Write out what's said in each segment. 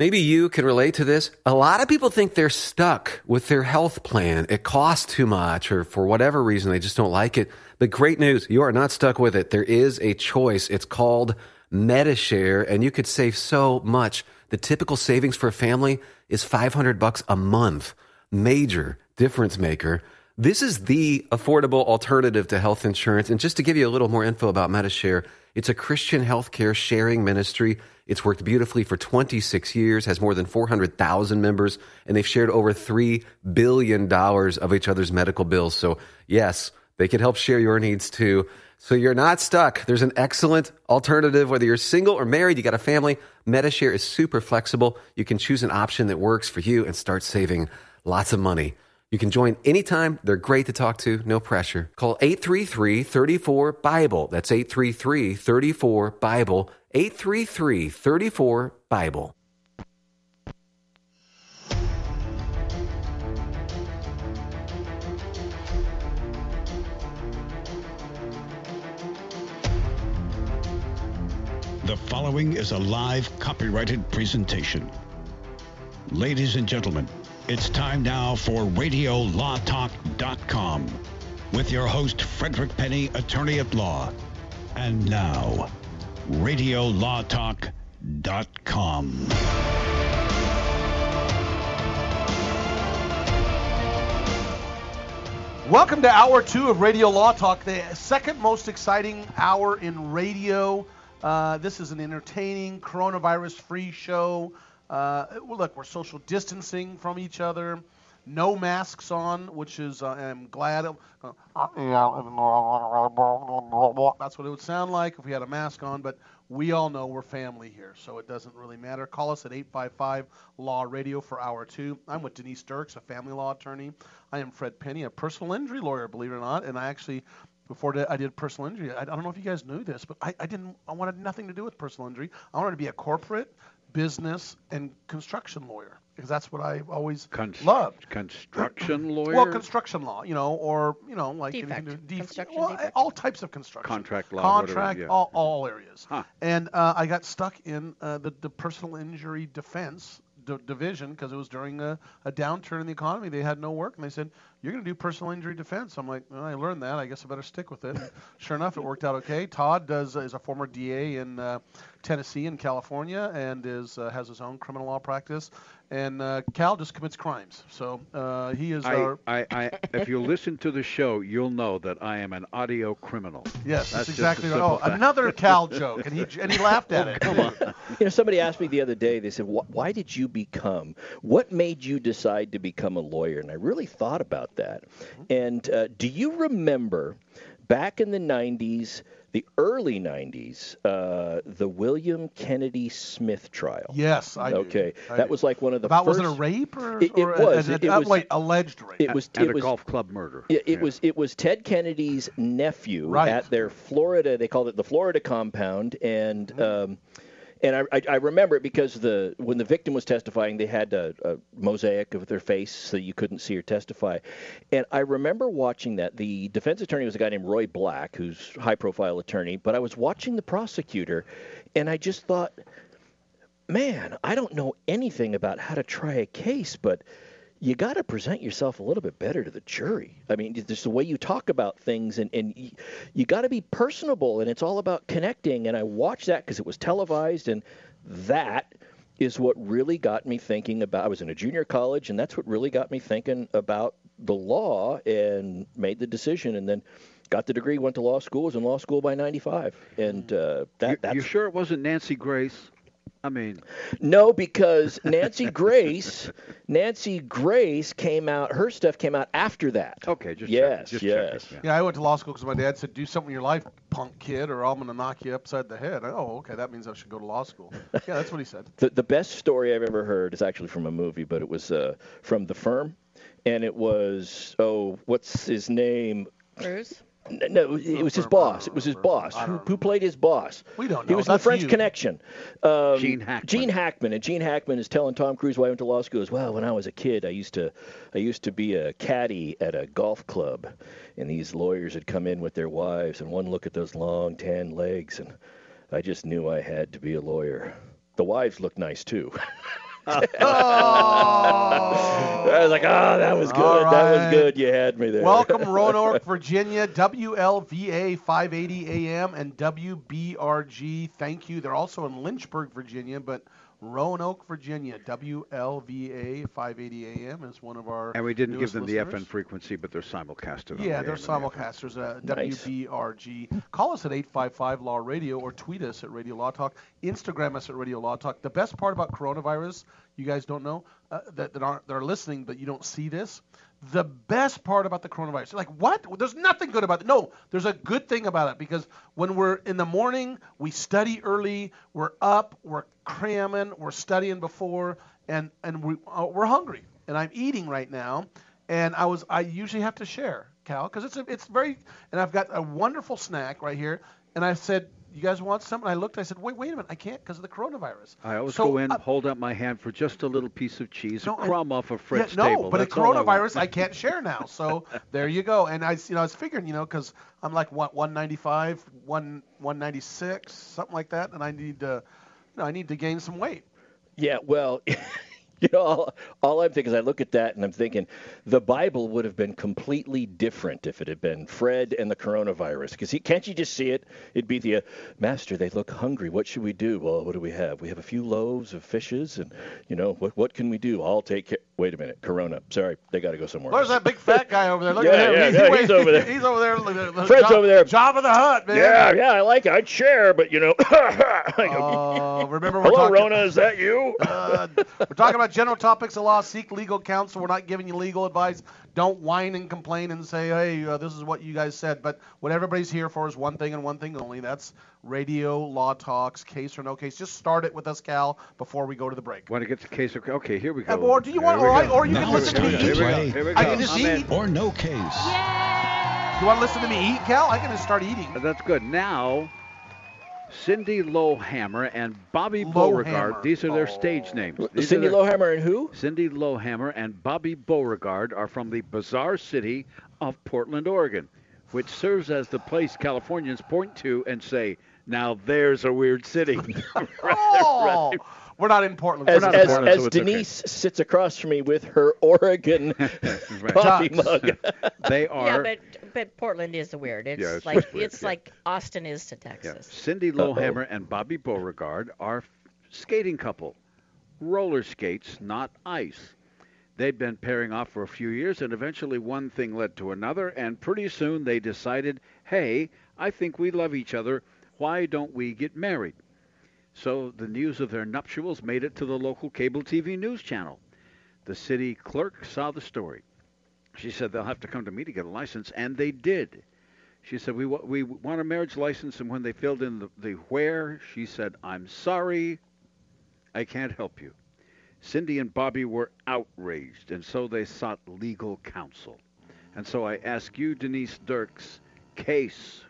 Maybe you can relate to this. A lot of people think they're stuck with their health plan. It costs too much, or for whatever reason, they just don't like it. But great news, you are not stuck with it. There is a choice. It's called Medi-Share, and you could save so much. The typical savings for a family is 500 bucks a month. Major difference maker. This is the affordable alternative to health insurance. And just to give you a little more info about Medi-Share, it's a Christian healthcare sharing ministry. It's worked beautifully for 26 years, has more than 400,000 members, and they've shared over $3 billion of each other's medical bills. So, yes, they can help share your needs too. So you're not stuck. There's an excellent alternative, whether you're single or married, you got a family. Medi-Share is super flexible. You can choose an option that works for you and start saving lots of money. You can join anytime. They're great to talk to, no pressure. Call 833 34 Bible. That's 833 34 Bible. 833 34 Bible. The following is a live copyrighted presentation. Ladies and gentlemen, it's time now for RadioLawTalk.com with your host, Frederick Penney, attorney at law. And now, RadioLawTalk.com. Welcome to hour two of Radio Law Talk, the second most exciting hour in radio. Uh, this is an entertaining, coronavirus free show. Uh, look, we're social distancing from each other, no masks on, which is, uh, I'm glad. That's what it would sound like if we had a mask on, but we all know we're family here, so it doesn't really matter. Call us at 855 Law Radio for hour two. I'm with Denise Dirks, a family law attorney. I am Fred Penney, a personal injury lawyer, believe it or not, and I actually before I did personal injury. I, I, don't know if you guys knew this, but I, I, didn't. I wanted nothing to do with personal injury. I wanted to be a corporate, business, and construction lawyer because that's what I always Const- loved. Construction lawyer. Well, construction law, you know, or you know, like Defect. anything to def- Construction well, defect. all types of construction. Contract law, Contract, whatever, yeah. all, all areas. Huh. And uh, I got stuck in uh, the, the personal injury defense d- division because it was during a, a downturn in the economy. They had no work, and they said, "You're going to do personal injury defense." I'm like, well, "I learned that. I guess I better stick with it." Sure enough, it worked out okay. Todd does is a former DA in uh, Tennessee and California, and is uh, has his own criminal law practice. And uh, Cal just commits crimes. So uh, he is I, our I, I, if you listen to the show, you'll know that I am an audio criminal. yes, That's that's exactly right. Oh, fact. another Cal joke, and he and he laughed at it. Come on. You know, somebody asked me the other day, they said, Why did you become, what made you decide to become a lawyer? And I really thought about that. And uh, do you remember back in the 90s, the early 90s, uh, the William Kennedy Smith trial? Yes, I do. Okay. I that do. was like one of the About first. was it a rape or, It- it or was. a- It- it uh, was- wait alleged rape? It was. And it a was, golf club murder. It, it Yeah. was it was Ted Kennedy's nephew Right. at their Florida. They called it the Florida compound, and Mm-hmm. um, and I, I, remember it because the when the victim was testifying, they had a, a mosaic of their face so you couldn't see her testify. And I remember watching that. The defense attorney was a guy named Roy Black, who's high profile attorney. But I was watching the prosecutor, and I just thought, man, I don't know anything about how to try a case, but you got to present yourself a little bit better to the jury. I mean, just the way you talk about things, and, and you, you got to be personable, and it's all about connecting. And I watched that because it was televised, and that is what really got me thinking about. I was in a junior college, and that's what really got me thinking about the law and made the decision, and then got the degree, went to law school, was in law school by 95. And uh, that, You, that's you sure it wasn't Nancy Grace? I mean, no, because Nancy Grace, Nancy Grace came out. Her stuff came out after that. okay, just yes, checking, just yes. checking, Yeah, I went to law school because my dad said, "Do something in your life, punk kid, or I'm going to knock you upside the head." Oh, okay, that means I should go to law school. yeah, that's what he said. The the best story I've ever heard is actually from a movie, but it was uh, from The Firm, and it was oh, what's his name? Bruce? No, it was his boss. It was his boss. Who, who played his boss? We don't know. He was in the French you. Connection. Um, Gene Hackman. Gene Hackman, and Gene Hackman is telling Tom Cruise why he went to law school. As well, when I was a kid, I used to, I used to be a caddy at a golf club, and these lawyers had come in with their wives, and one look at those long tan legs, and I just knew I had to be a lawyer. the wives look nice too. Oh. I was like, oh, that was good. All That was good. You had me there. Welcome, Roanoke, Virginia, WLVA 580 AM and WBRG. Thank you. They're also in Lynchburg, Virginia, but Roanoke, Virginia, WLVA 580 AM is one of our. And we didn't give newest them the FM frequency, but they're simulcasted. Yeah, the they're AM and the FM. simulcasters, uh, Nice. WBRG. Call us at 855 Law Radio or tweet us at Radio Law Talk. Instagram us at Radio Law Talk. The best part about coronavirus, you guys don't know, uh, that, that aren't that are listening, but you don't see this. The best part about the coronavirus, like, what? There's nothing good about it. No, there's a good thing about it because when we're in the morning, we study early, we're up, we're cramming, we're studying before, and and we uh, we're hungry. And I'm eating right now, and I was I usually have to share, Cal, because it's a, it's very and I've got a wonderful snack right here, and I said, you guys want some? And I looked, I said, wait, wait a minute, I can't because of the coronavirus. I always So, go in, uh, hold up my hand for just a little piece of cheese, No, a I- crumb off of yeah, Fred's no, table. but the That's all I coronavirus, I, can't share now. So there you go. And I, you know, I was figuring, you know, because I'm like what 195, one 196, something like that, and I need to, you know, I need to gain some weight. Yeah, well, you know, all, all I'm thinking is I look at that and I'm thinking the Bible would have been completely different if it had been Fred and the coronavirus. Because can't you just see it? It'd be the uh, Master. They look hungry. What should we do? Well, what do we have? We have a few loaves of fishes, and you know what? What can we do? I'll take care. Wait a minute, Corona. Sorry, they got to go somewhere. There's that big fat guy over there. Look Yeah, at him. yeah, He's, yeah, he- he's over there. He's over there. Look at- look, Fred's Job- over there. Job of the Hut, man. Yeah, yeah, I like it. I'd share, but you know. Uh, remember we're Hello, talking. Rona. Is that you? Uh, we're talking about general topics of law. Seek legal counsel. We're not giving you legal advice. Don't whine and complain and say, "Hey, uh, this is what you guys said." But what everybody's here for is one thing and one thing only. That's radio law talks, case or no case. Just start it with us, Cal, before we go to the break. Want to get the case of okay? Here we Uh, go. or do you Here want- we or I- go. or you can listen to me time eat. Here we go. Here we I can just I'm eat. or no case. You want to listen to me eat, Cal? I can just start eating. That's good. Now, Cindy Lowhammer and Bobby Lowhammer. Beauregard. These are their stage Oh. names. These Cindy their- Lowhammer and who? Cindy Lowhammer and Bobby Beauregard are from the bizarre city of Portland, Oregon, which serves as the place Californians point to and say, "Now there's a weird city." Oh, we're not in Portland. As, We're not in in as, Portland, as so it's okay. Denise sits across from me with her Oregon coffee mug. They are. Yeah, but but Portland is weird. It's, Yeah, it's like weird, it's yeah. like Austin is to Yeah. Texas. Cindy Lowhammer and Bobby Beauregard are skating couple. Roller skates, not ice. They'd been pairing off for a few years, and eventually one thing led to another, and pretty soon they decided, hey, I think we love each other. Why don't we get married? So the news of their nuptials made it to the local cable TV news channel. The city clerk saw the story. She said they'll have to come to me to get a license, and they did. She said, we, we want a marriage license, and when they filled in the, the where, she said, I'm sorry, I can't help you. Cindy and Bobby were outraged, and so they sought legal counsel. And so I ask you, Denise Dirks, case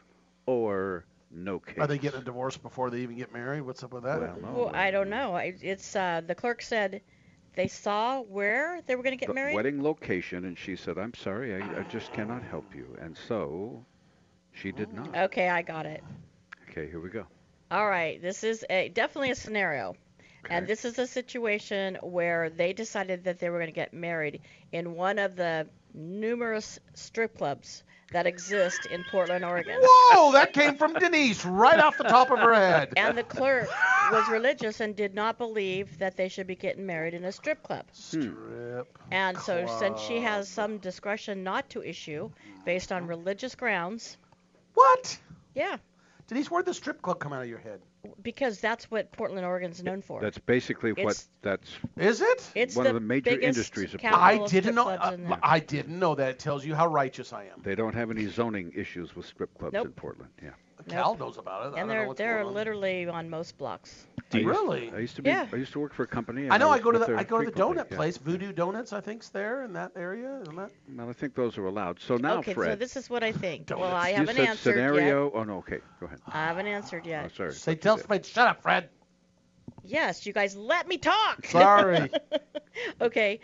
or no case? Are they getting a divorce before they even get married? What's up with that? Well, no, Well, I don't know. I, it's uh, the clerk said they saw where they were going to get the married. wedding location, and she said, I'm sorry, I, I just cannot help you. And so she did not. Okay, I got it. Okay, here we go. All right, this is a, definitely a scenario. And this is a situation where they decided that they were going to get married in one of the numerous strip clubs that exist in Portland, Oregon. Whoa, that came from Denise right off the top of her head. And the clerk was religious and did not believe that they should be getting married in a strip club. Strip. And so, since she has some discretion not to issue based on religious grounds, What? yeah, Denise, where'd the strip club come out of your head? Because that's what Portland, Oregon's known for. That's basically what that's Is it? it's one the of the major industries of capital I didn't know. Uh. I didn't know that. It tells you how righteous I am. they don't have any zoning issues with strip clubs in Portland. Yeah. Cal knows about it. I and don't know they're what's they're going on. literally on most blocks. I used- Really? I used to be. Yeah. I used to work for a company. I know. I was go to the I go to the frequently, donut yeah. place. Voodoo Donuts, I think's there in that area. Isn't that? Well, I think those are allowed. So now, okay, Fred, so this is what I think. well, I you haven't said answered scenario. yet. Oh no. Okay. Go ahead. I haven't answered Oh, yet. sorry. Say, tell said. Fred, shut up, Fred. Yes, you guys let me talk. Sorry. okay,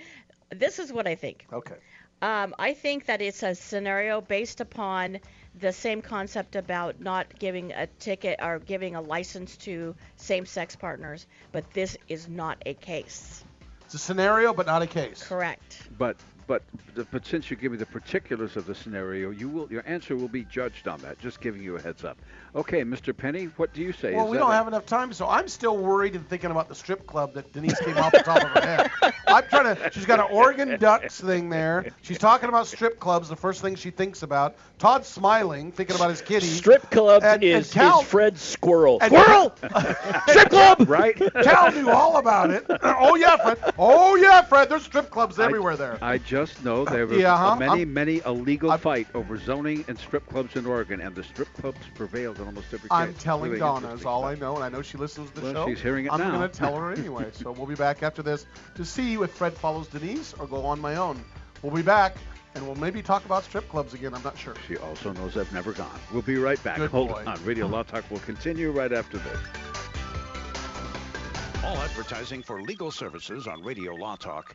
this is what I think. okay. Um, I think that it's a scenario based upon the same concept about not giving a ticket or giving a license to same-sex partners, but this is not a case. It's a scenario, but not a case. Correct. But but the, but since you give me the particulars of the scenario, you will your answer will be judged on that. Just giving you a heads up. Okay, Mr. Penney, what do you say? Well, Is we don't a- have enough time, so I'm still worried and thinking about the strip club that Denise came off the top of her head. I'm trying to. She's got an Oregon Ducks thing there. She's talking about strip clubs. The first thing she thinks about. Todd's smiling, thinking about his kitty. Strip club And- and is, Cal- is Fred's squirrel. and- squirrel! Strip club! right. Cal knew all about it. oh yeah, Fred. Oh yeah, Fred. There's strip clubs everywhere there. I just know there was Yeah, huh? a many, I'm- many a legal I'm- fight over zoning and strip clubs in Oregon, and the strip clubs prevailed in almost every case. I'm telling Really Donna is all I know, and I know she listens to the Well, show. she's hearing it I'm now. gonna tell her anyway. so we'll be back after this to see if Fred follows Denise or go on my own. We'll be back, and we'll maybe talk about strip clubs again. I'm not sure. She also knows I've never gone. We'll be right back. Good Hold boy. on. Radio Law Talk will continue right after this. All advertising for legal services on Radio Law Talk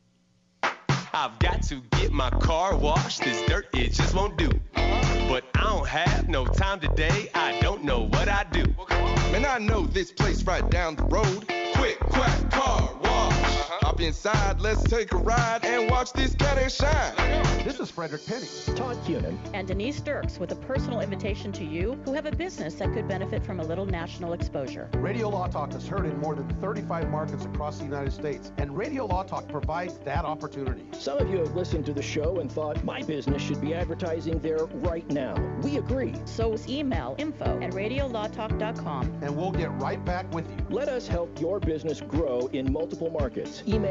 I've got to get my car washed. This dirt, it just won't do. But I don't have no time today. I don't know what I do. Man, I know this place right down the road. Quick, quack, car inside, let's take a ride and watch this cat shine. This is Frederick Penney. Todd Cunin. And Denise Dirks with a personal invitation to you who have a business that could benefit from a little national exposure. Radio Law Talk is heard in more than 35 markets across the United States, and Radio Law Talk provides that opportunity. Some of you have listened to the show and thought my business should be advertising there right now. We agree. So email info at radiolawtalk.com. And we'll get right back with you. Let us help your business grow in multiple markets. Email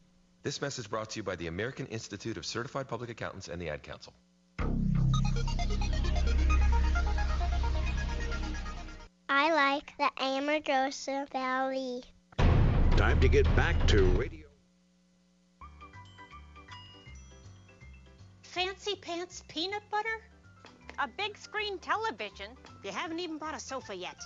This message brought to you by the American Institute of Certified Public Accountants and the Ad Council. I like the Amargosa Valley. Time to get back to radio. Fancy pants peanut butter? A big screen television? You haven't even bought a sofa yet.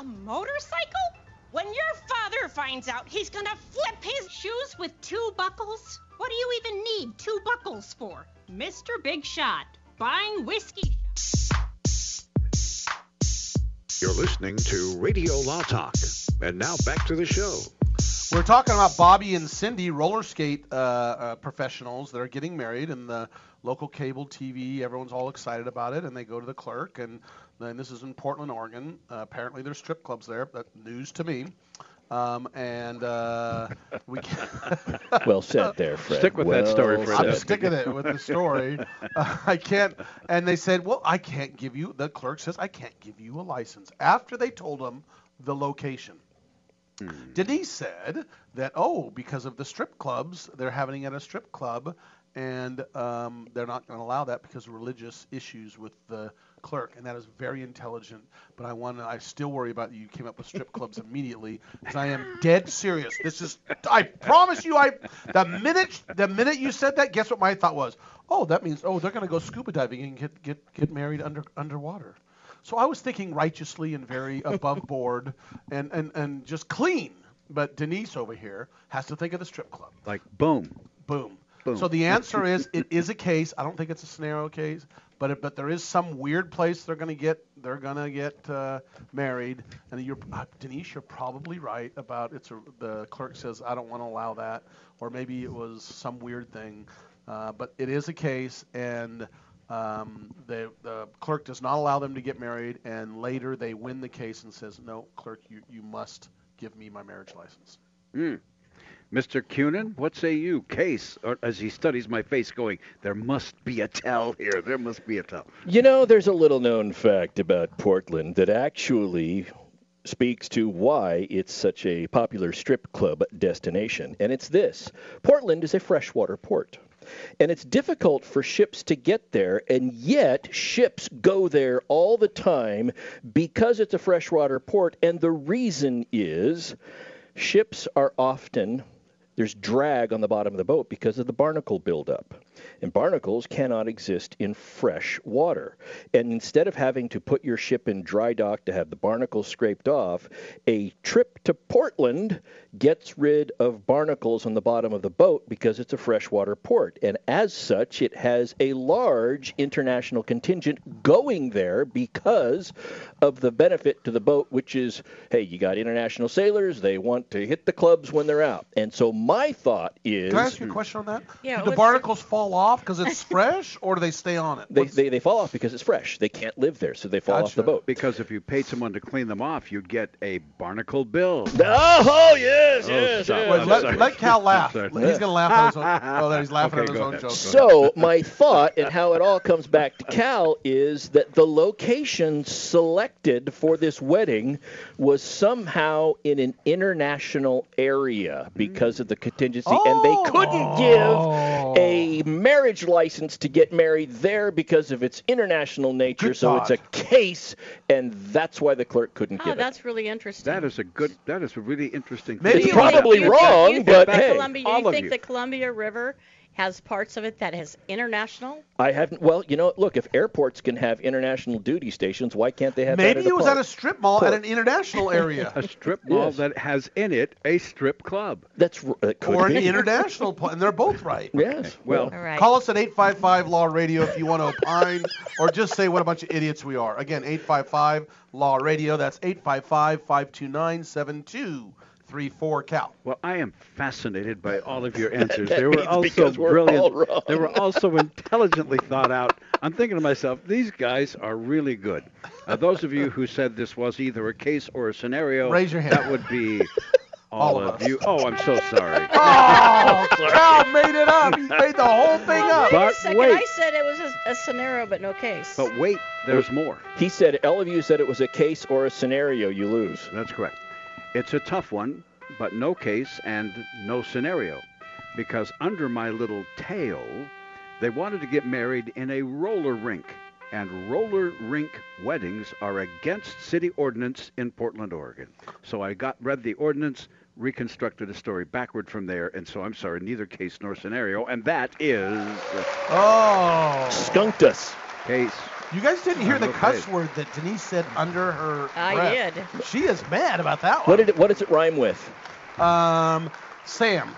A motorcycle? When your father finds out, he's gonna flip his shoes with two buckles. What do you even need two buckles for? Mr. Big Shot, buying whiskey. You're listening to Radio Law Talk. And now back to the show. We're talking about Bobby and Cindy, roller skate uh, uh, professionals that are getting married, and the local cable TV. Everyone's all excited about it, and they go to the clerk. And then this is in Portland, Oregon. Uh, apparently, there's strip clubs there. That news to me. Um, and uh, we well said there, Fred. Stick with that story, Well Fred. I'm sticking it with the story. Uh, I can't. And they said, well, I can't give you. The clerk says I can't give you a license after they told him the location. Denise said that oh, because of the strip clubs, they're having it at a strip club, and um, they're not going to allow that because of religious issues with the clerk, and that is very intelligent. But I want to. I still worry about you came up with strip clubs immediately because I am dead serious. This is. I promise you. I the minute the minute you said that, guess what my thought was? Oh, that means oh they're going to go scuba diving and get get get married under underwater. So I was thinking righteously and very above board and, and, and just clean. But Denise over here has to think of the strip club. Like boom. Boom. Boom. So the answer is it is a case. I don't think it's a scenario case, but it, but there is some weird place they're gonna get they're gonna get uh, married. And you're uh, Denise, you're probably right about it's a, the clerk says I don't want to allow that, or maybe it was some weird thing. Uh, but it is a case, and um, the, the clerk does not allow them to get married, and later they win the case and says, no, clerk, you, you must give me my marriage license. Mm. Mr. Cunin, what say you? Case, or as he studies my face, going, there must be a tell here. There must be a tell. You know, there's a little known fact about Portland that actually speaks to why it's such a popular strip club destination. And it's this Portland is a freshwater port. And it's difficult for ships to get there, and yet ships go there all the time because it's a freshwater port. And the reason is ships are often there's drag on the bottom of the boat because of the barnacle buildup. And barnacles cannot exist in fresh water. And instead of having to put your ship in dry dock to have the barnacles scraped off, a trip to Portland gets rid of barnacles on the bottom of the boat because it's a freshwater port. And as such, it has a large international contingent going there because of the benefit to the boat, which is hey, you got international sailors, they want to hit the clubs when they're out. And so my thought is. Can I ask you a question on that? Yeah, do the what's barnacles fall off because it's fresh, or do they stay on it? They, they, they fall off because it's fresh. They can't live there, so they fall off the boat. Because if you paid someone to clean them off, you'd get a barnacle bill. Oh, yes, Oh, yes, stop. yes. Wait, let, let Cal laugh. He's sorry. going to laugh at his own. Oh, there, he's laughing Okay, at his own ahead. joke. So my thought and how it all comes back to Cal is that the location selected for this wedding was somehow in an international area because of the contingency, and they couldn't oh. give a marriage license to get married there because of its international nature. Good so it's a case, and that's why the clerk couldn't Oh, give it. that's really interesting. That is a good. That is a really interesting. Maybe thing. It's probably think- wrong, you think but the hey, Columbia, all you of think you. the Columbia River has parts of it that has international? I haven't. Well, you know, look, if airports can have international duty stations, why can't they have that Maybe at it was port? at a strip mall at an international area. a strip mall Yes. that has in it a strip club. That's r- that could or an be. international pl- and they're both right. Yes. Well, All right. Call us at 855 Law Radio if you want to opine, or just say what a bunch of idiots we are. Again, 855 Law Radio. That's 855 529 7234 Cal. Well, I am fascinated by all of your answers. That they were also we're brilliant. all wrong. They were also intelligently thought out. I'm thinking to myself, these guys are really good. Uh, those of you who said this was either a case or a scenario, Raise your hand. That would be all, All of of us. you. Oh, I'm so sorry. Oh, Cal made it up. He made the whole thing Oh, up. wait But a second. wait. I said it was a, a scenario, but no case. But wait, there's more. He said, all of you said it was a case or a scenario, you lose. That's correct. It's a tough one, but no case and no scenario. Because under my little tail, they wanted to get married in a roller rink. And roller rink weddings are against city ordinance in Portland, Oregon. So I got read the ordinance, reconstructed a story backward from there, and so I'm sorry, neither case nor scenario, and that is Oh. Skunked us. case You guys didn't hear the Okay. cuss word that Denise said under her I breath. did. She is mad about that What one. did it, what does it rhyme with? Um, Sam.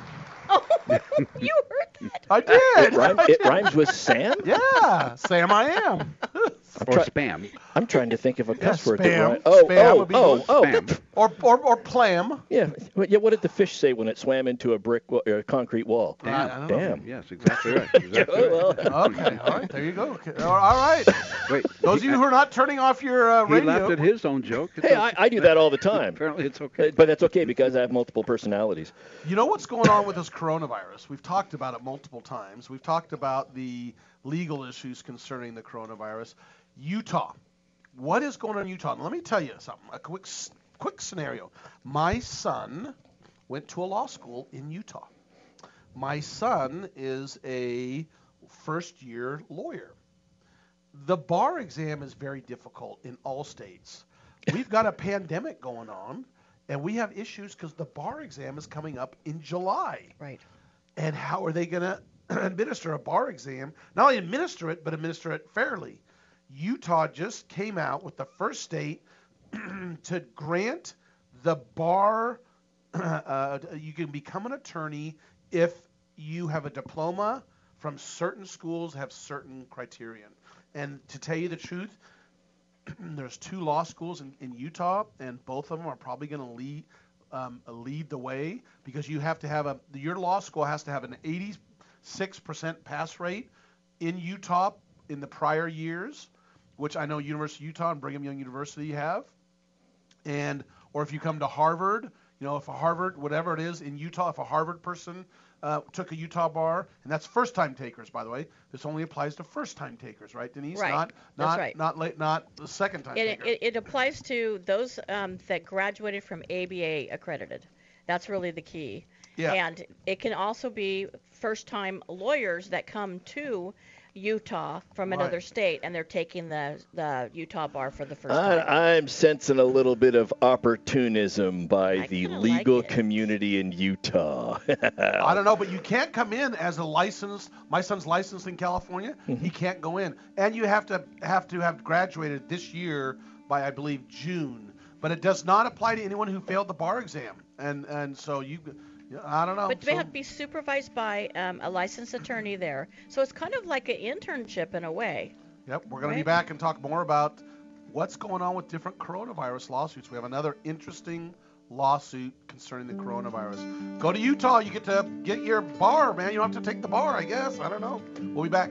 Oh, you heard that? I It, did. rhyme, it rhymes with Sam? Yeah, Sam, I am. Or spam. I'm trying to think of a Yeah, cuss word that spam. rhymes. Oh, Spam oh, would be oh, good. oh. Spam. Or or or plam. Yeah. What- Yeah. What did the fish say when it swam into a brick wa- or a concrete wall? I- I don't know. Damn. Yes, exactly right. Exactly Yeah, right. Okay, all right, there you go. Okay, all all right. Wait. Those of you who are not turning off your uh, he laughed at his own joke. It's Hey, okay. I, I do that all the time. Apparently, it's Uh, okay. But that's okay because I have multiple personalities. You know what's going on with this coronavirus? We've talked about it multiple times. We've talked about the legal issues concerning the coronavirus. Utah. What is going on in Utah? Let me tell you something. A quick quick scenario. My son went to a law school in Utah. My son is a first year lawyer. The bar exam is very difficult in all states. We've got a pandemic going on, and we have issues because the bar exam is coming up in July. Right. And how are they going to administer a bar exam? Not only administer it, but administer it fairly. Utah just came out with the first state to grant the bar. Uh, you can become an attorney if you have a diploma from certain schools have certain criterion. And to tell you the truth, there's two law schools in, in Utah, and both of them are probably going to lead um, lead the way because you have to have a your law school has to have an 86% pass rate in Utah in the prior years, which I know University of Utah and Brigham Young University have, and or if you come to Harvard, you know if a Harvard whatever it is in Utah, if a Harvard person uh, took a Utah bar, and that's first-time takers, by the way. This only applies to first-time takers, right, Denise? Right. Not That's not right. not late, not the second-time It, taker. it, it applies to those um, that graduated from ABA accredited. That's really the key. Yeah. And it can also be first time lawyers that come to Utah from Right. another state and they're taking the, the Utah bar for the first time. I, I'm sensing a little bit of opportunism by I the legal like community in Utah. I don't know, but you can't come in as a licensed. My son's licensed in California. Mm-hmm. He can't go in, and you have to have to have graduated this year by I believe June. But it does not apply to anyone who failed the bar exam, and and so you, I don't know. But they so- have to be supervised by um, a licensed attorney there. So it's kind of like an internship in a way. Yep, we're going to be back and talk more about what's going on with different coronavirus lawsuits. We have another interesting lawsuit concerning the coronavirus. Go to Utah, you get to get your bar, man. You don't have to take the bar, I guess. I don't know. We'll be back.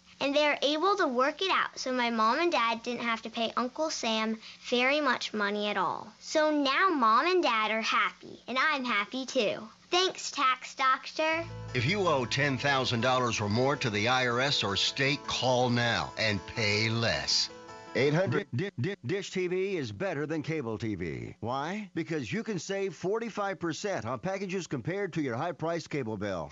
And they were able to work it out so my mom and dad didn't have to pay Uncle Sam very much money at all. So now mom and dad are happy, and I'm happy too. Thanks, Tax Doctor. If you owe $10,000 or more to the IRS or state, call now and pay less. 800 Di- Di- Dish TV is better than cable TV. Why? Because you can save 45% on packages compared to your high priced cable bill.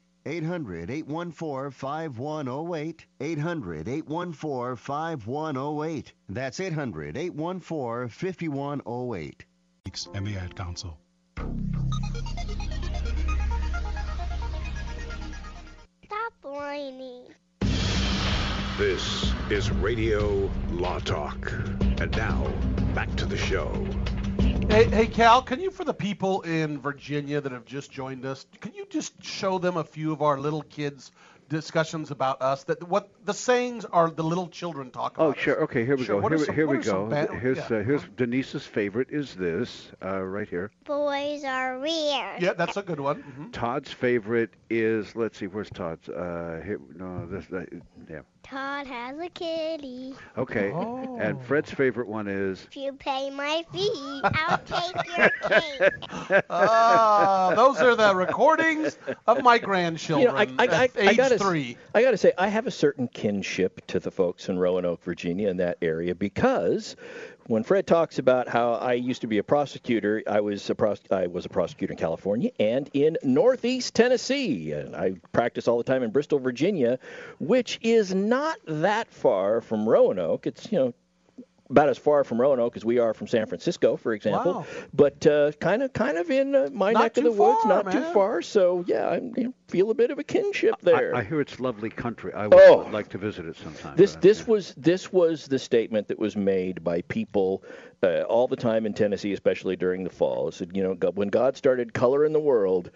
800 814 5108. 800 814 5108. That's 800 814 5108. and the Ad Council. Stop whining. This is Radio Law Talk. And now, back to the show. Hey, hey, Cal, can you, for the people in Virginia that have just joined us, can you just show them a few of our little kids' discussions about us? That what the sayings are the little children talk about. Oh, sure. Okay, here we Sure, go. what Here, some- here we go. ba- here's yeah. uh, here's Denise's favorite is this uh, right here. Boys are weird. Yeah, that's a good one. Mhm. Todd's favorite is let's see, where's Todd's? Uh, here, no, this, that, yeah. Todd has a kitty. Okay. Oh. And Fred's favorite one is. If you pay my fee, I'll take your cake. Ah, those are the recordings of my grandchildren You know, I, I, I, at I age gotta, three. I gotta say, I have a certain kinship to the folks in Roanoke, Virginia, in that area, because when Fred talks about how I used to be a prosecutor, I was a pros- I was a prosecutor in California and in Northeast Tennessee, and I practice all the time in Bristol, Virginia, which is not that far from Roanoke. It's you know about as far from Roanoke as we are from San Francisco, for example. Wow. But kind of, kind of in uh, my Not neck of too the woods, far, not too far. So yeah, I you know, feel a bit of a kinship there. I, I hear it's lovely country. I would Oh. like to visit it sometime. This but, this was this was the statement that was made by people uh, all the time in Tennessee, especially during the fall. It said, you know, God- when God started coloring the world,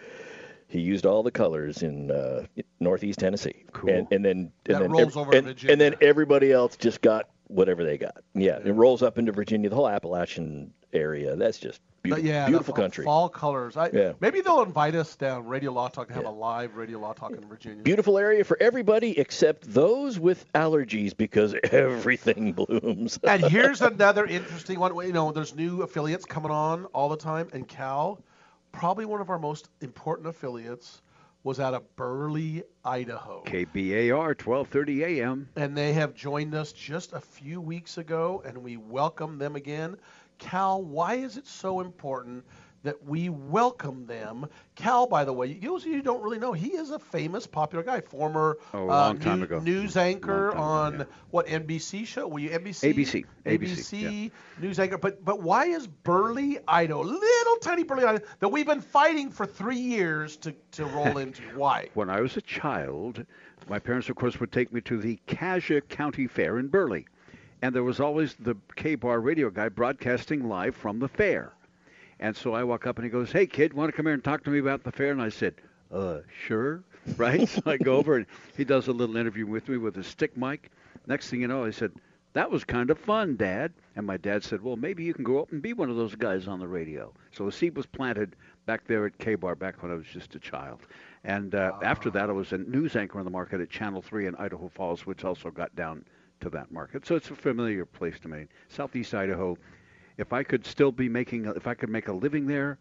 He used all the colors in uh, Northeast Tennessee. Cool. And, and then and That then rolls ev- over and, and then everybody else just got whatever they got. Yeah, it rolls up into Virginia, the whole Appalachian area. That's just But beautiful, yeah, beautiful the country. Fall colors. I, Yeah. Maybe they'll invite us down Radio Law Talk to have a live Radio Law Talk in Virginia. Beautiful area for everybody except those with allergies because everything blooms. and here's another interesting one. You know, there's new affiliates coming on all the time, and Cal, probably one of our most important affiliates, was out of Burley, Idaho. KBAR 12:30 a.m. and they have joined us just a few weeks ago, and we welcome them again. Cal, why is it so important that we welcome them? Cal, by the way, those of you don't really know, he is a famous, popular guy, former Oh, a uh, long time new- ago. news anchor on ago, what NBC show? Were you NBC? ABC, ABC, ABC news anchor. But but why is Burley, Idaho, little tiny Burley, Idaho, that we've been fighting for three years to to roll into? Why? When I was a child, my parents, of course, would take me to the Cassia County Fair in Burley. And there was always the K Bar radio guy broadcasting live from the fair. And so I walk up and he goes, Hey, kid, want to come here and talk to me about the fair? And I said, Uh, sure. Right? so I go over and he does a little interview with me with his stick mic. Next thing you know, I said, That was kind of fun, Dad. And my dad said, Well, maybe you can grow up and be one of those guys on the radio. So a seed was planted back there at K Bar back when I was just a child. And uh, after that, I was a news anchor on the market at Channel 3 in Idaho Falls, which also got down to that market. So it's a familiar place to me. Southeast Idaho. If I could still be making, if I could make a living there,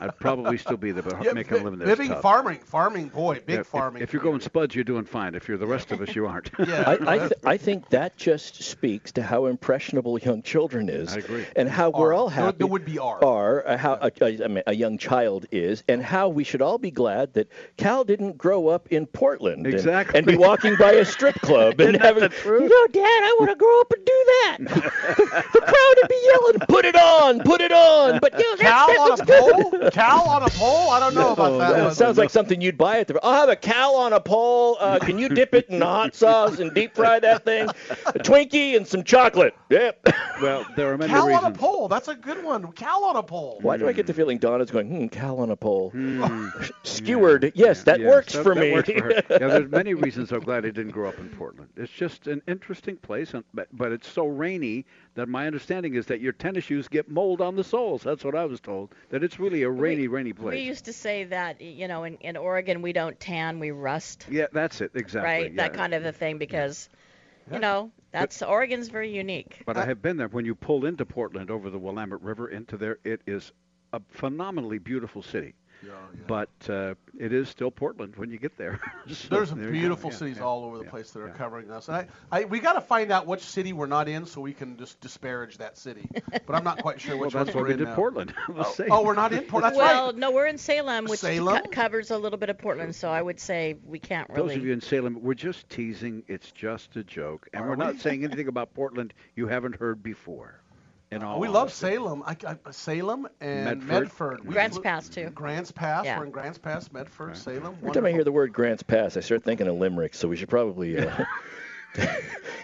I'd probably still be there. But Yeah, making a living there is living tough. farming, farming, boy, big Yeah, farming. If, you're going spuds, you're doing fine. If you're the rest of us, you aren't. I, I, th- I think that just speaks to how impressionable young children is. I agree. And how we're all There- happy. there would be are. Are uh, how a, a, I mean, a young child is, and how we should all be glad that Cal didn't grow up in Portland. and- Exactly. And, be walking by a strip club and having, you know, Dad, I want to grow up and do that. the crowd would be yelling, "Put it on, put it on!" But you know, Cal that, that on a good. pole? Cal on a pole? I don't know about Oh, that. that one. sounds like something you'd buy at the. I'll have a cow on a pole. Uh, can you dip it in hot sauce and deep fry that thing? A Twinkie and some chocolate. Yep. well, there are many Cal on a reasons. pole. That's a good one. Cal on a pole. Why do I get the feeling Donna's going, hmm, cow on a pole? Hmm. Skewered. Yes, that Yes, works that- for that me. works for her. yeah, there's many reasons I'm glad I didn't grow up in Portland. It's just an interesting place, and, but, but it's so rainy that my understanding is that your tennis shoes get mold on the soles. That's what I was told. That it's really a rainy, rainy place. We used to say that, you know, in, in Oregon we don't tan, we rust, yeah, that's it exactly. right? yeah. That kind of a thing because you know, that's Oregon's very unique. But I have been there. When you pull into Portland over the Willamette River into there, it is a phenomenally beautiful city. But uh, it is still Portland when you get there. So There's there beautiful Yeah, cities yeah, all over the yeah, place that are yeah. covering us. And I, I we got to find out which city we're not in so we can just disparage that city. But I'm not quite sure Well, which that's ones why we're we in did now. Portland. Oh, oh, we're not in Portland. That's well, right. no, we're in Salem, which Salem? co- covers a little bit of Portland, so I would say we can't really. Those of you in Salem, we're just teasing. It's just a joke, and Are we're not saying anything about Portland you haven't heard before. In all we love. Salem. I, I, Salem and Medford. Medford. We Grants flew- Pass too. Grants Pass. Yeah. We're in Grants Pass, Medford, Salem. Every time I hear the word Grants Pass, I start thinking of Limerick. So we should probably. Uh,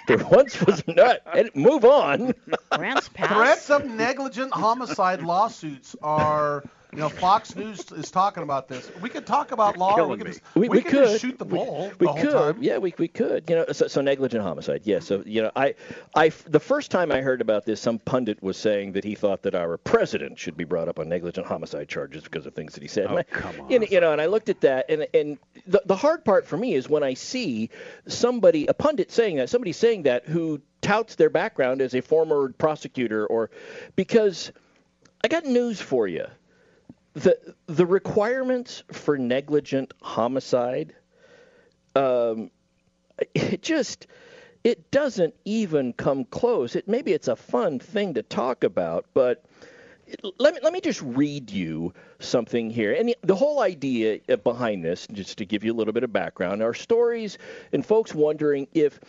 there once was not. And move on. Grants Pass. Threats of negligent homicide lawsuits are, you know, Fox News is talking about this. We could talk about law. We could just, We, we could could just shoot the We- bull We, the whole could. time. Yeah, we, we could. You know, so, so negligent homicide. Yeah. So you know, I, I, the first time I heard about this, some pundit was saying that he thought that our president should be brought up on negligent homicide charges because of things that he said. Oh, And I- come on. You know, you know, and I looked at that, and and the the hard part for me is when I see somebody, a pundit saying that, somebody saying that who touts their background as a former prosecutor, or because I got news for you the the requirements for negligent homicide um, it just it doesn't even come close. It maybe it's a fun thing to talk about but let me let me just read you something here. And the, the whole idea behind this just to give you a little bit of background are stories and folks wondering if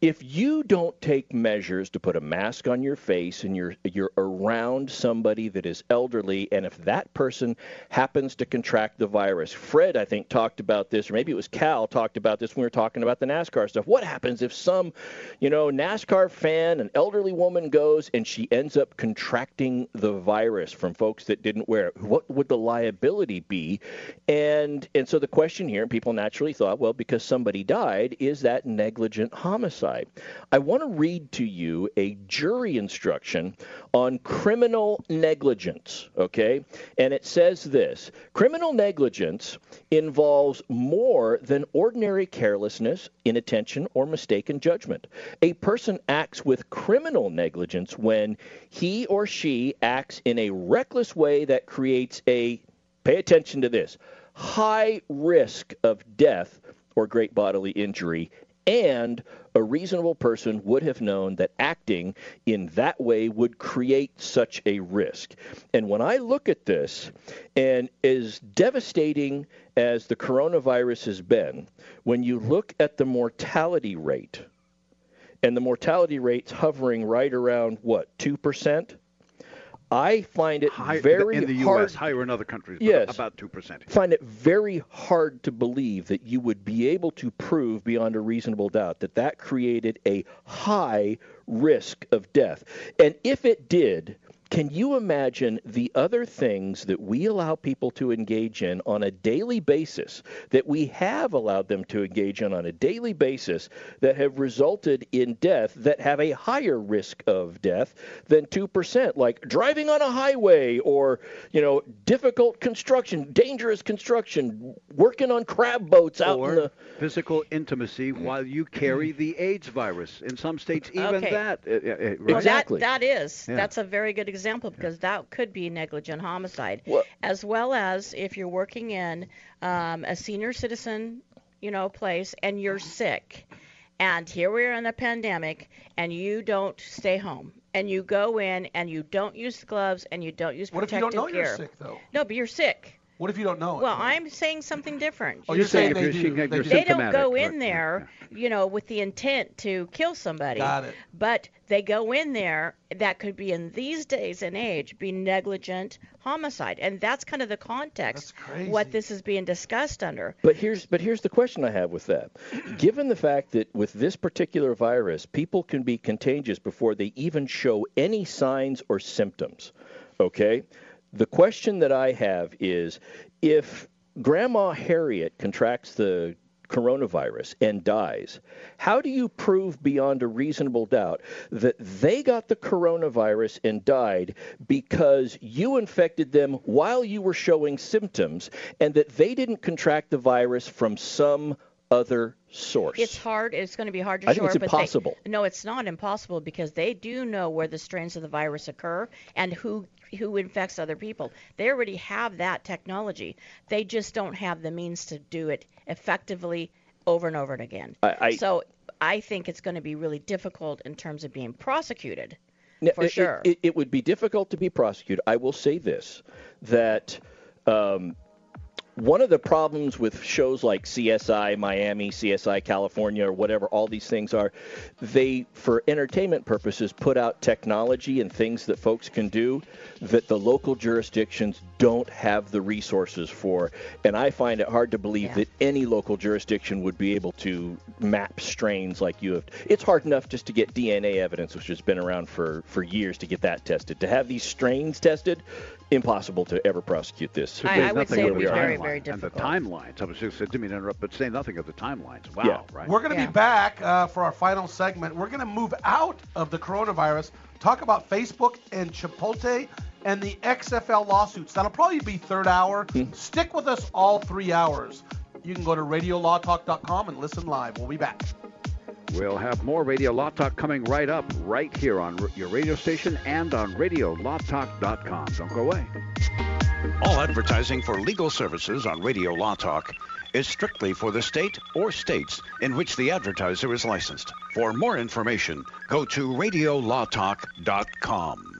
if you don't take measures to put a mask on your face and you're you're around somebody that is elderly and if that person happens to contract the virus fred i think talked about this or maybe it was cal talked about this when we were talking about the nascar stuff. What happens if some you know nascar fan an elderly woman goes and she ends up contracting the virus from folks that didn't wear it? What would the liability be? And and so the question here and people naturally thought well because somebody died is that negligent homicide i want to read to you a jury instruction on criminal negligence okay? And it says this criminal negligence involves more than ordinary carelessness inattention or mistaken judgment. A person acts with criminal negligence when he or she acts in a reckless way that creates a pay attention to this high risk of death or great bodily injury and a reasonable person would have known that acting in that way would create such a risk. And when I look at this, and as devastating as the coronavirus has been, when you look at the mortality rate, and the mortality rate's hovering right around what, 2%? I find it High, very in the hard U.S., higher in other countries, Yes. about two percent. find it very hard to believe that you would be able to prove beyond a reasonable doubt that that created a high risk of death. And if it did, can you imagine the other things that we allow people to engage in on a daily basis, that we have allowed them to engage in on a daily basis, that have resulted in death that have a higher risk of death than 2%, like driving on a highway or, you know, difficult construction, dangerous construction, working on crab boats out or in the. physical intimacy while you carry the AIDS virus. In some states, even Okay. that. uh, uh, uh, Well, right? that that is Yeah. that's a very good example because that could be negligent homicide, as well as if you're working in um, a senior citizen, you know, place and you're sick, and here we are in a pandemic, and you don't stay home, and you go in and you don't use gloves and you don't use What if you protective don't know gear. you're sick though? No, but you're sick. What if you don't know it? Well, I'm saying something different. Oh, you're saying they you're- do. you're They do. They don't go symptomatic, in there, you know, with the intent to kill somebody. Got it. But they go in there. That could be in these days and age be negligent homicide, and that's kind of the context. What this is being discussed under. But here's but here's the question I have with that. Given the fact that with this particular virus, people can be contagious before they even show any signs or symptoms. Okay? The question that I have is if Grandma Harriet contracts the coronavirus and dies, how do you prove beyond a reasonable doubt that they got the coronavirus and died because you infected them while you were showing symptoms and that they didn't contract the virus from some other source. It's hard. It's going to be hard to I think shore. it's but they- no, it's not impossible because they do know where the strains of the virus occur and who who infects other people. They already have that technology. They just don't have the means to do it effectively over and over and again. I- I- so I think it's going to be really difficult in terms of being prosecuted. Now, For it- sure. It, it would be difficult to be prosecuted. I will say this that um, one of the problems with shows like CSI Miami, CSI California, or whatever all these things are, they, for entertainment purposes, put out technology and things that folks can do that the local jurisdictions don't have the resources for. And I find it hard to believe that any local jurisdiction would be able to map strains like you have. It's hard enough just to get DNA evidence, which has been around for, for years, to get that tested. To have these strains tested, impossible to ever prosecute this. I- I would say it would be very, very And the timelines. I was just didn't mean to interrupt, but say nothing of the timelines. Wow, Yeah. right? We're going to be back uh, for our final segment. We're going to move out of the coronavirus, talk about Facebook and Chipotle and the XFL lawsuits. That'll probably be third hour. Stick with us all three hours. You can go to radiolawtalk.com and listen live. We'll be back. We'll have more Radio Law Talk coming right up, right here on your radio station and on RadioLawTalk.com. Don't go away. All advertising for legal services on Radio Law Talk is strictly for the state or states in which the advertiser is licensed. For more information, go to radiolawtalk.com.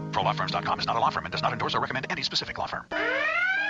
ProLawFirms.com is not a law firm and does not endorse or recommend any specific law firm.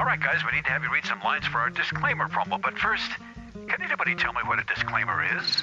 All right, guys, we need to have you read some lines for our disclaimer promo. But first, can anybody tell me what a disclaimer is?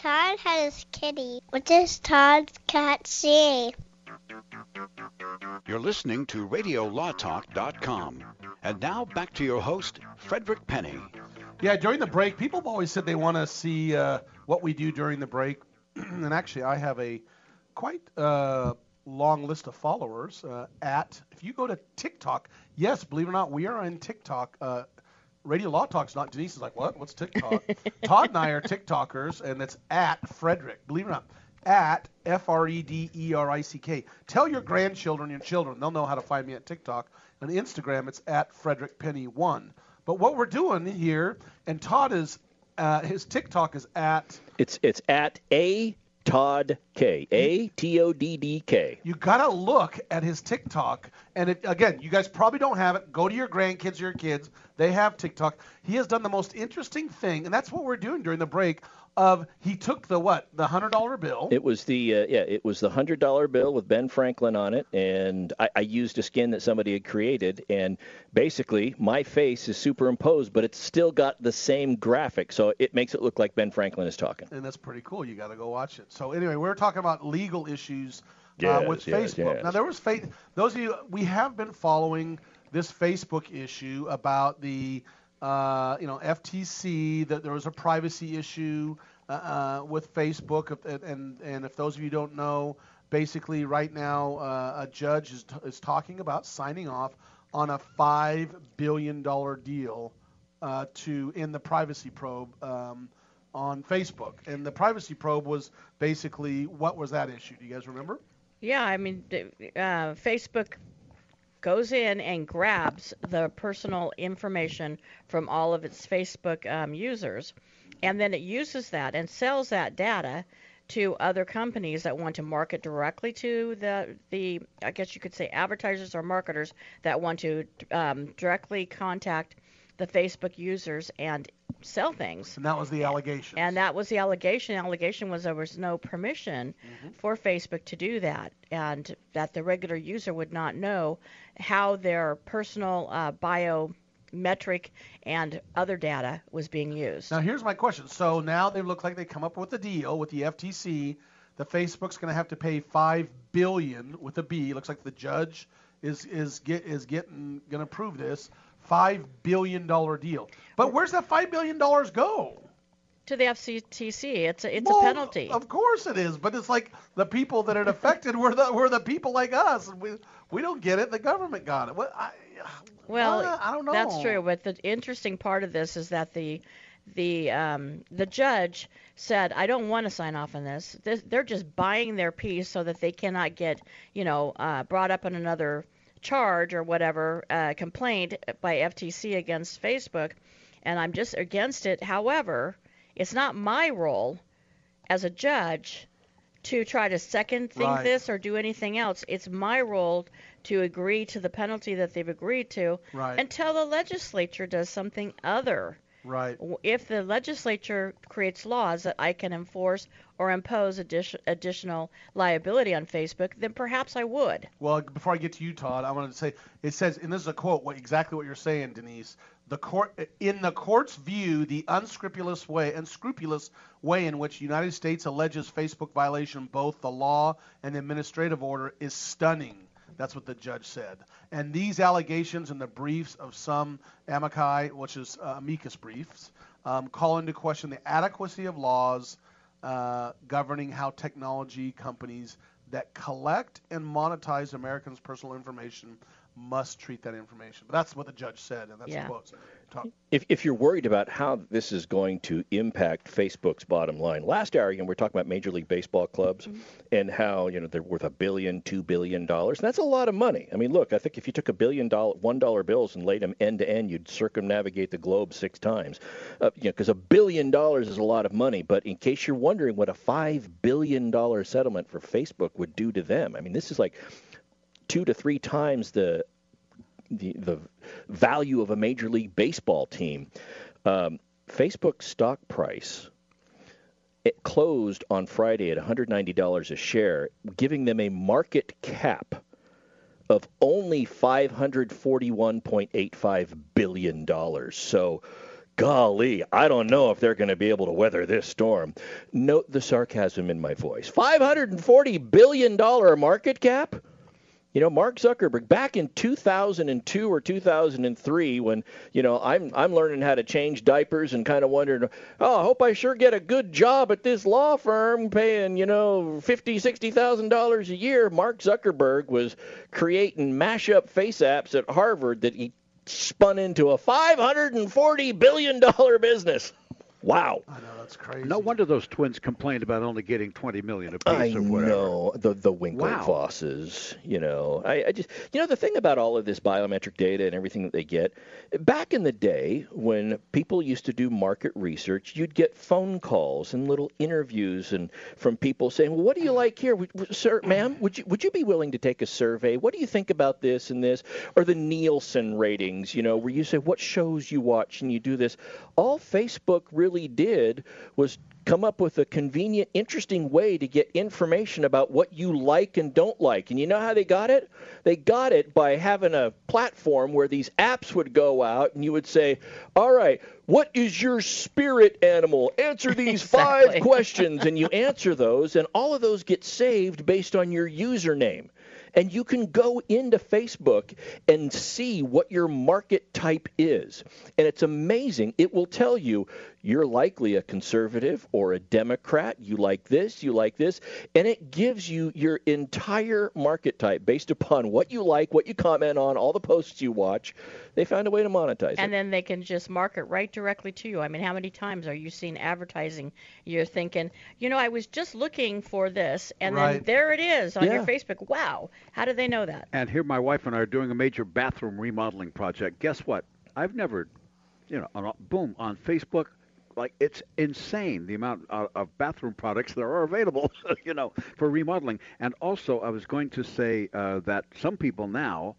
Todd had his kitty. What does Todd's cat see? You're listening to RadioLawTalk.com. And now back to your host, Frederick Penney. Yeah, during the break, people have always said they want to see uh, what we do during the break. and actually, I have a quite uh, long list of followers uh, at, if you go to TikTok, yes, believe it or not, we are on TikTok. Radio Law Talk's not. Denise is like, what? What's TikTok? Todd and I are TikTokers, and it's at Frederick. Believe it or not, at F R E D E R I C K. Tell your grandchildren, your children, they'll know how to find me at TikTok. On Instagram, it's at Frederick Penney One. But what we're doing here, and Todd is, uh, his TikTok is at. It's it's at a Todd K A T O D D K. You gotta look at his TikTok, and it, again, you guys probably don't have it. Go to your grandkids or your kids; they have TikTok. He has done the most interesting thing, and that's what we're doing during the break. Of he took the what the hundred dollar bill. It was the uh, yeah, it was the hundred dollar bill with Ben Franklin on it, and I, I used a skin that somebody had created, and basically my face is superimposed, but it's still got the same graphic, so it makes it look like Ben Franklin is talking. and that's pretty cool. You got to go watch it. So anyway, we're talking about legal issues uh, with yes, Facebook. yes. Now there was fa- those of you we have been following this Facebook issue about the uh, you know FTC that there was a privacy issue uh, uh, with Facebook and and if those of you don't know, basically right now uh, a judge is, t- is talking about signing off on a five billion dollar deal uh, to end the privacy probe um, on Facebook. And the privacy probe was basically what was that issue? Do you guys remember? Yeah, I mean, uh, Facebook goes in and grabs the personal information from all of its Facebook um, users, and then it uses that and sells that data to other companies that want to market directly to the the I guess you could say advertisers or marketers that want to um, directly contact the Facebook users and sell things. And that was the allegation. And that was the allegation. The allegation was there was no permission for Facebook to do that, and that the regular user would not know how their personal uh, biometric and other data was being used. Now here's my question. So now they look like they come up with a deal with the FTC. The Facebook's going to have to pay five billion with a B. Looks like the judge is is get is getting going to prove this five billion dollar deal. But where's that five billion dollars go? To the FCTC, it's a, it's Well, a penalty. Of course it is, but it's like the people that it affected were the were the people like us. We we don't get it. The government got it. What I, Well, uh, I don't know. That's true. But the interesting part of this is that the the um, the judge said, "I don't want to sign off on this. this. They're just buying their piece so that they cannot get, you know, uh, brought up in another charge or whatever uh, complaint by FTC against Facebook, and I'm just against it. However, it's not my role as a judge." To try to second think Right. this or do anything else, it's my role to agree to the penalty that they've agreed to Right. until the legislature does something other. Right. If the legislature creates laws that I can enforce or impose addition, additional liability on Facebook, then perhaps I would. Well, before I get to you, Todd, I wanted to say it says, and this is a quote, what exactly what you're saying, Denise. The court, in the court's view, the unscrupulous way, unscrupulous way in which the United States alleges Facebook violation of both the law and the administrative order is stunning. That's what the judge said. And these allegations in the briefs of some amici, which is uh, amicus briefs, um, call into question the adequacy of laws uh, governing how technology companies that collect and monetize Americans' personal information must treat that information. But that's what the judge said, and that's Yeah. quotes. Talk. If, if you're worried about how this is going to impact Facebook's bottom line, last hour, you know, we we're talking about Major League Baseball clubs and how, you know, they're worth a billion, two billion dollars. That's a lot of money. I mean, look, I think if you took a billion dollar, one dollar bills and laid them end to end, you'd circumnavigate the globe six times. Uh, you know, because a billion dollars is a lot of money. But in case you're wondering what a five billion dollar settlement for Facebook would do to them, I mean, this is like two to three times the the, the value of a major league baseball team. Um, Facebook stock price it closed on Friday at $190 a share, giving them a market cap of only $541.85 billion. So, golly, I don't know if they're going to be able to weather this storm. Note the sarcasm in my voice. $540 billion market cap? You know, Mark Zuckerberg back in 2002 or 2003 when, you know, I'm I'm learning how to change diapers and kind of wondering, "Oh, I hope I sure get a good job at this law firm paying, you know, fifty, sixty thousand dollars a year." Mark Zuckerberg was creating mashup face apps at Harvard that he spun into a 540 billion dollar business. Wow. I know that's crazy. No wonder those twins complained about only getting 20 million apiece I or whatever. know the the Winklevosses. You know, I, I just you know the thing about all of this biometric data and everything that they get. Back in the day, when people used to do market research, you'd get phone calls and little interviews and from people saying, "Well, what do you like here, Would- would- sir, ma'am? Would you would you be willing to take a survey? What do you think about this and this?" Or the Nielsen ratings, you know, where you say what shows you watch and you do this. All Facebook really did was come up with a convenient, interesting way to get information about what you like and don't like. And you know how they got it? They got it by having a platform where these apps would go out and you would say, All right, what is your spirit animal? Answer these five questions. And you answer those, and all of those get saved based on your username. And you can go into Facebook and see what your market type is. And it's amazing. It will tell you you're likely a conservative or a Democrat. You like this, you like this. And it gives you your entire market type based upon what you like, what you comment on, all the posts you watch. They found a way to monetize And it. And then they can just market right directly to you. I mean, how many times are you seeing advertising? You're thinking, you know, I was just looking for this, and then there it is on your Facebook. Wow, how do they know that? And here my wife and I are doing a major bathroom remodeling project. Guess what? I've never, you know, on, boom, on Facebook, like it's insane the amount of, of bathroom products that are available, you know, for remodeling. And also, I was going to say uh, that some people now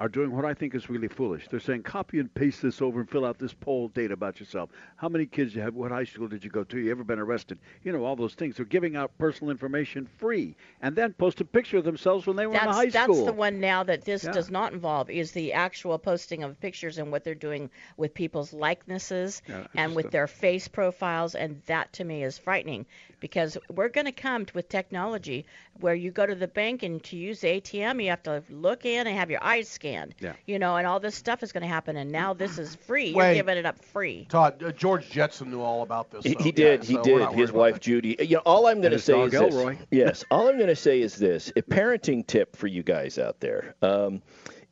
are doing what I think is really foolish. They're saying copy and paste this over and fill out this poll data about yourself. How many kids you have? What high school did you go to? You ever been arrested? You know all those things. They're giving out personal information free, and then post a picture of themselves when they were in That's high that's school. That's the one now that this Yeah. does not involve is the actual posting of pictures and what they're doing with people's likenesses Yeah, and with their face profiles, and that to me is frightening because we're going to come with technology where you go to the bank and to use the ATM you have to look in and have your eyes scanned. Yeah. You know, and all this stuff is going to happen, and now this is free. You're giving it up free. Todd, uh, George Jetson knew all about this. He, he did. Yeah, he so did. His worried wife Judy. You know, all I'm going to say dog is this. Elroy. yes, all I'm going to say is this: a parenting tip for you guys out there. Um,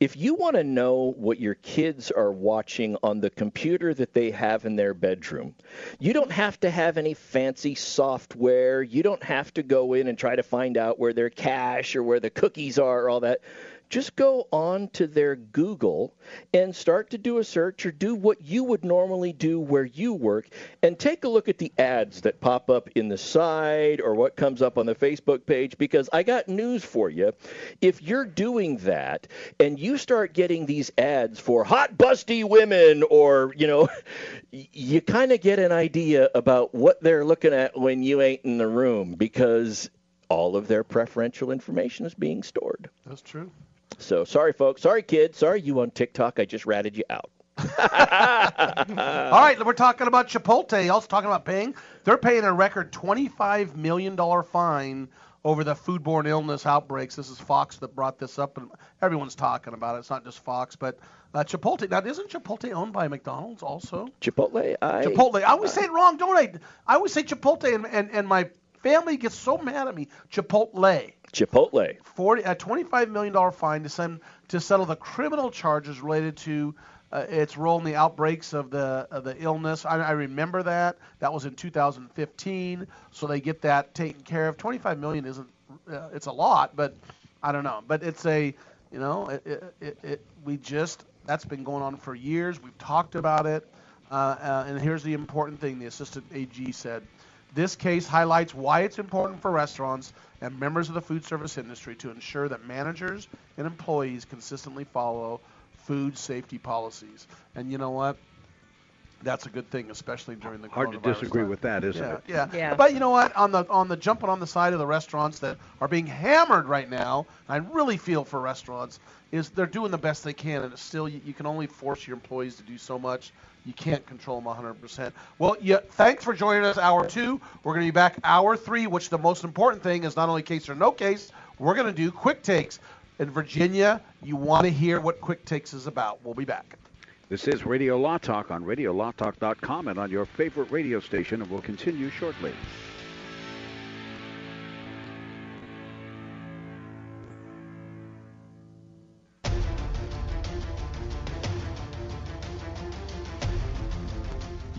if you want to know what your kids are watching on the computer that they have in their bedroom, you don't have to have any fancy software. You don't have to go in and try to find out where their cache or where the cookies are all that. Just go on to their Google and start to do a search or do what you would normally do where you work and take a look at the ads that pop up in the side or what comes up on the Facebook page because I got news for you. If you're doing that and you start getting these ads for hot busty women or, you know, you kind of get an idea about what they're looking at when you ain't in the room because all of their preferential information is being stored. That's true. So sorry, folks. Sorry, kids. Sorry, you on TikTok. I just ratted you out. All right, we're talking about Chipotle. Also talking about paying. They're paying a record $25 million fine over the foodborne illness outbreaks. This is Fox that brought this up, and everyone's talking about it. It's not just Fox, but uh, Chipotle. Now, isn't Chipotle owned by McDonald's also? Chipotle. I Chipotle. I always say it wrong, don't I? I always say Chipotle, and, and, and my family gets so mad at me. Chipotle. Chipotle. Forty a twenty-five million dollar fine to send to settle the criminal charges related to uh, its role in the outbreaks of the of the illness. I, I remember that. That was in 2015. So they get that taken care of. 25 million isn't. Uh, it's a lot, but I don't know. But it's a, you know, it, it, it, it we just that's been going on for years. We've talked about it. Uh, uh, and here's the important thing: the assistant AG said. This case highlights why it's important for restaurants and members of the food service industry to ensure that managers and employees consistently follow food safety policies. And you know what? That's a good thing, especially during the Hard to disagree time. with that, isn't yeah, it? Yeah. Yeah. But you know what? On the on the jumping on the side of the restaurants that are being hammered right now, I really feel for restaurants is they're doing the best they can, and it's still you, you can only force your employees to do so much. You can't control them 100%. Well, yeah, thanks for joining us, hour two. We're going to be back hour three, which the most important thing is not only case or no case. We're going to do quick takes. In Virginia, you want to hear what quick takes is about. We'll be back. This is Radio Law Talk on RadioLawTalk.com and on your favorite radio station, and we'll continue shortly.